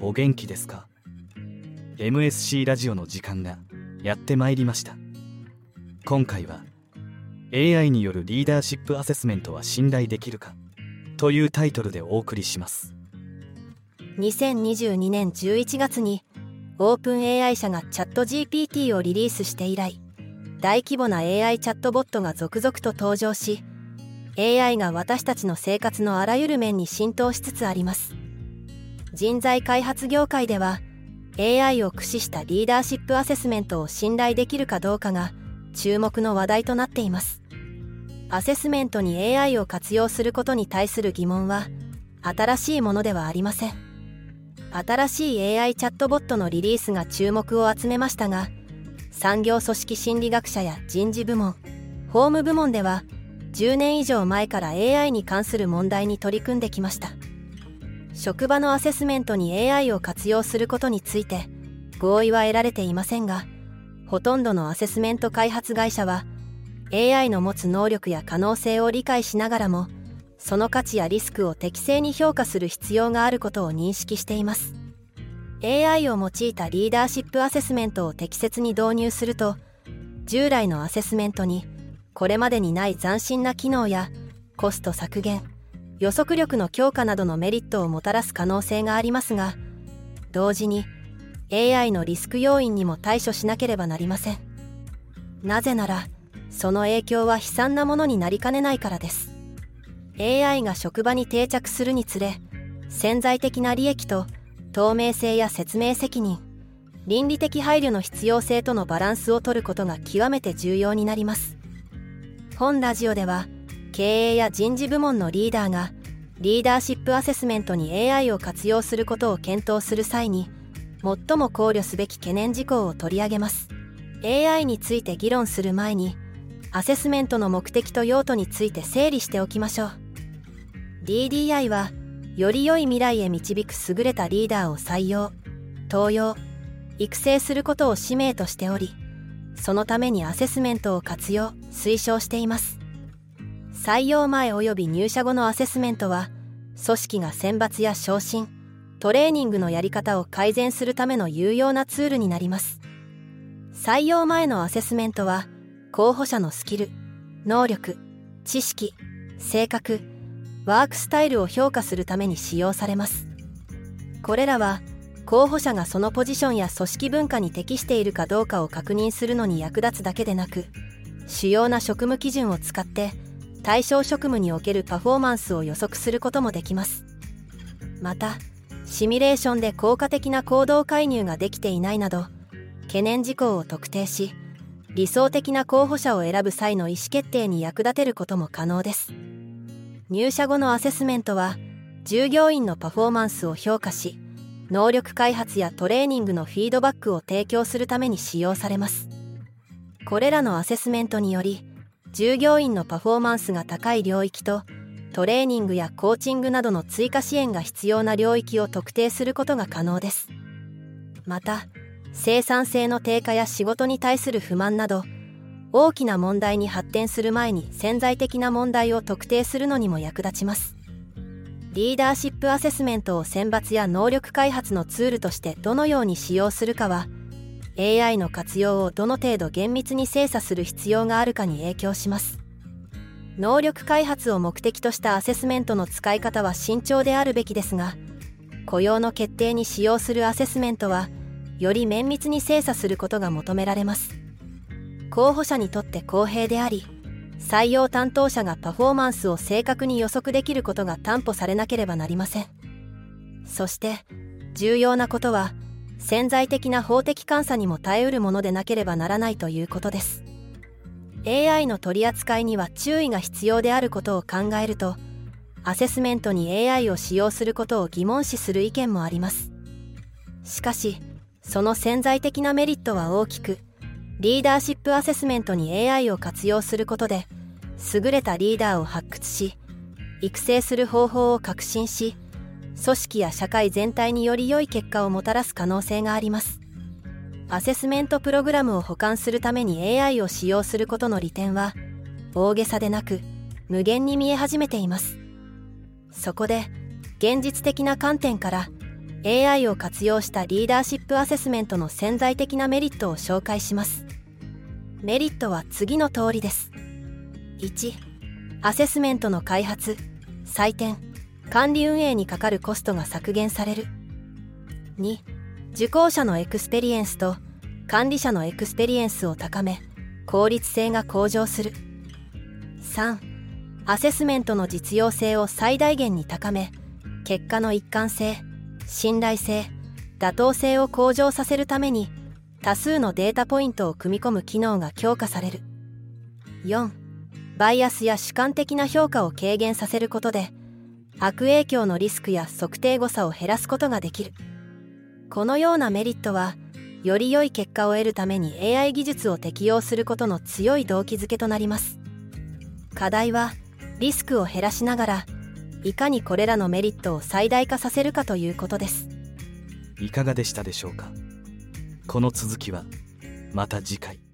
お元気ですか？MSC ラジオの時間がやってまいりました。今回は AI によるリーダーシップアセスメントは信頼できるかというタイトルでお送りします。2022年11月にオープン AI 社がチャット GPT をリリースして以来大規模な AI チャットボットが続々と登場し AI が私たちの生活のあらゆる面に浸透しつつあります。人材開発業界では AI を駆使したリーダーシップアセスメントを信頼できるかどうかが注目の話題となっています。アセスメントに AI を活用することに対する疑問は新しいものではありません。新しい AI チャットボットのリリースが注目を集めましたが産業組織心理学者や人事部門法務部門では10年以上前から AI に関する問題に取り組んできました。職場のアセスメントに AI を活用することについて合意は得られていませんがほとんどのアセスメント開発会社は AI の持つ能力や可能性を理解しながらもその価値やリスクを適正に評価する必要があることを認識しています。AI を用いたリーダーシップアセスメントを適切に導入すると従来のアセスメントにこれまでにない斬新な機能やコスト削減予測力の強化などのメリットをもたらす可能性がありますが同時に AI のリスク要因にも対処しなければなりません。なぜならその影響は悲惨なものになりかねないからです。AI が職場に定着するにつれ潜在的な利益と透明性や説明責任倫理的配慮の必要性とのバランスを取ることが極めて重要になります。本ラジオでは経営や人事部門のリーダーがリーダーシップアセスメントに AI を活用することを検討する際に最も考慮すべき懸念事項を取り上げます。AI について議論する前にアセスメントの目的と用途について整理しておきましょう。DDI はより良い未来へ導く優れたリーダーを採用登用育成することを使命としておりそのためにアセスメントを活用推奨しています。採用前及び入社後のアセスメントは組織が選抜や昇進トレーニングのやり方を改善するための有用なツールになります。採用前のアセスメントは候補者のスキル能力知識性格ワークスタイルを評価するために使用されます。これらは候補者がそのポジションや組織文化に適しているかどうかを確認するのに役立つだけでなく主要な職務基準を使って対象職務におけるパフォーマンスを予測することもできます。またシミュレーションで効果的な行動介入ができていないなど懸念事項を特定し理想的な候補者を選ぶ際の意思決定に役立てることも可能です。入社後のアセスメントは従業員のパフォーマンスを評価し能力開発やトレーニングのフィードバックを提供するために使用されます。これらのアセスメントにより従業員のパフォーマンスが高い領域とトレーニングやコーチングなどの追加支援が必要な領域を特定することが可能です。また生産性の低下や仕事に対する不満など大きな問題に発展する前に潜在的な問題を特定するのにも役立ちます。リーダーシップアセスメントを選抜や能力開発のツールとしてどのように使用するかは AI の活用をどの程度厳密に精査する必要があるかに影響します。能力開発を目的としたアセスメントの使い方は慎重であるべきですが雇用の決定に使用するアセスメントはより綿密に精査することが求められます。候補者にとって公平であり採用担当者がパフォーマンスを正確に予測できることが担保されなければなりません。そして重要なことは潜在的な法的監査にも耐えうるものでなければならないということです。AI の取り扱いには注意が必要であることを考えるとアセスメントに AI を使用することを疑問視する意見もあります。しかしその潜在的なメリットは大きくリーダーシップアセスメントに AI を活用することで優れたリーダーを発掘し育成する方法を革新し組織や社会全体により良い結果をもたらす可能性があります。アセスメントプログラムを保管するために AI を使用することの利点は大げさでなく無限に見え始めています。そこで現実的な観点から AI を活用したリーダーシップアセスメントの潜在的なメリットを紹介します。メリットは次の通りです。1アセスメントの開発採点管理運営にかかるコストが削減される。2受講者のエクスペリエンスと管理者のエクスペリエンスを高め効率性が向上する。3アセスメントの実用性を最大限に高め結果の一貫性信頼性妥当性を向上させるために多数のデータポイントを組み込む機能が強化される。4バイアスや主観的な評価を軽減させることで悪影響のリスクや測定誤差を減らすことができる。このようなメリットはより良い結果を得るために AI 技術を適用することの強い動機づけとなります。課題はリスクを減らしながらいかにこれらのメリットを最大化させるかということです。いかがでしたでしょうか？この続きはまた次回。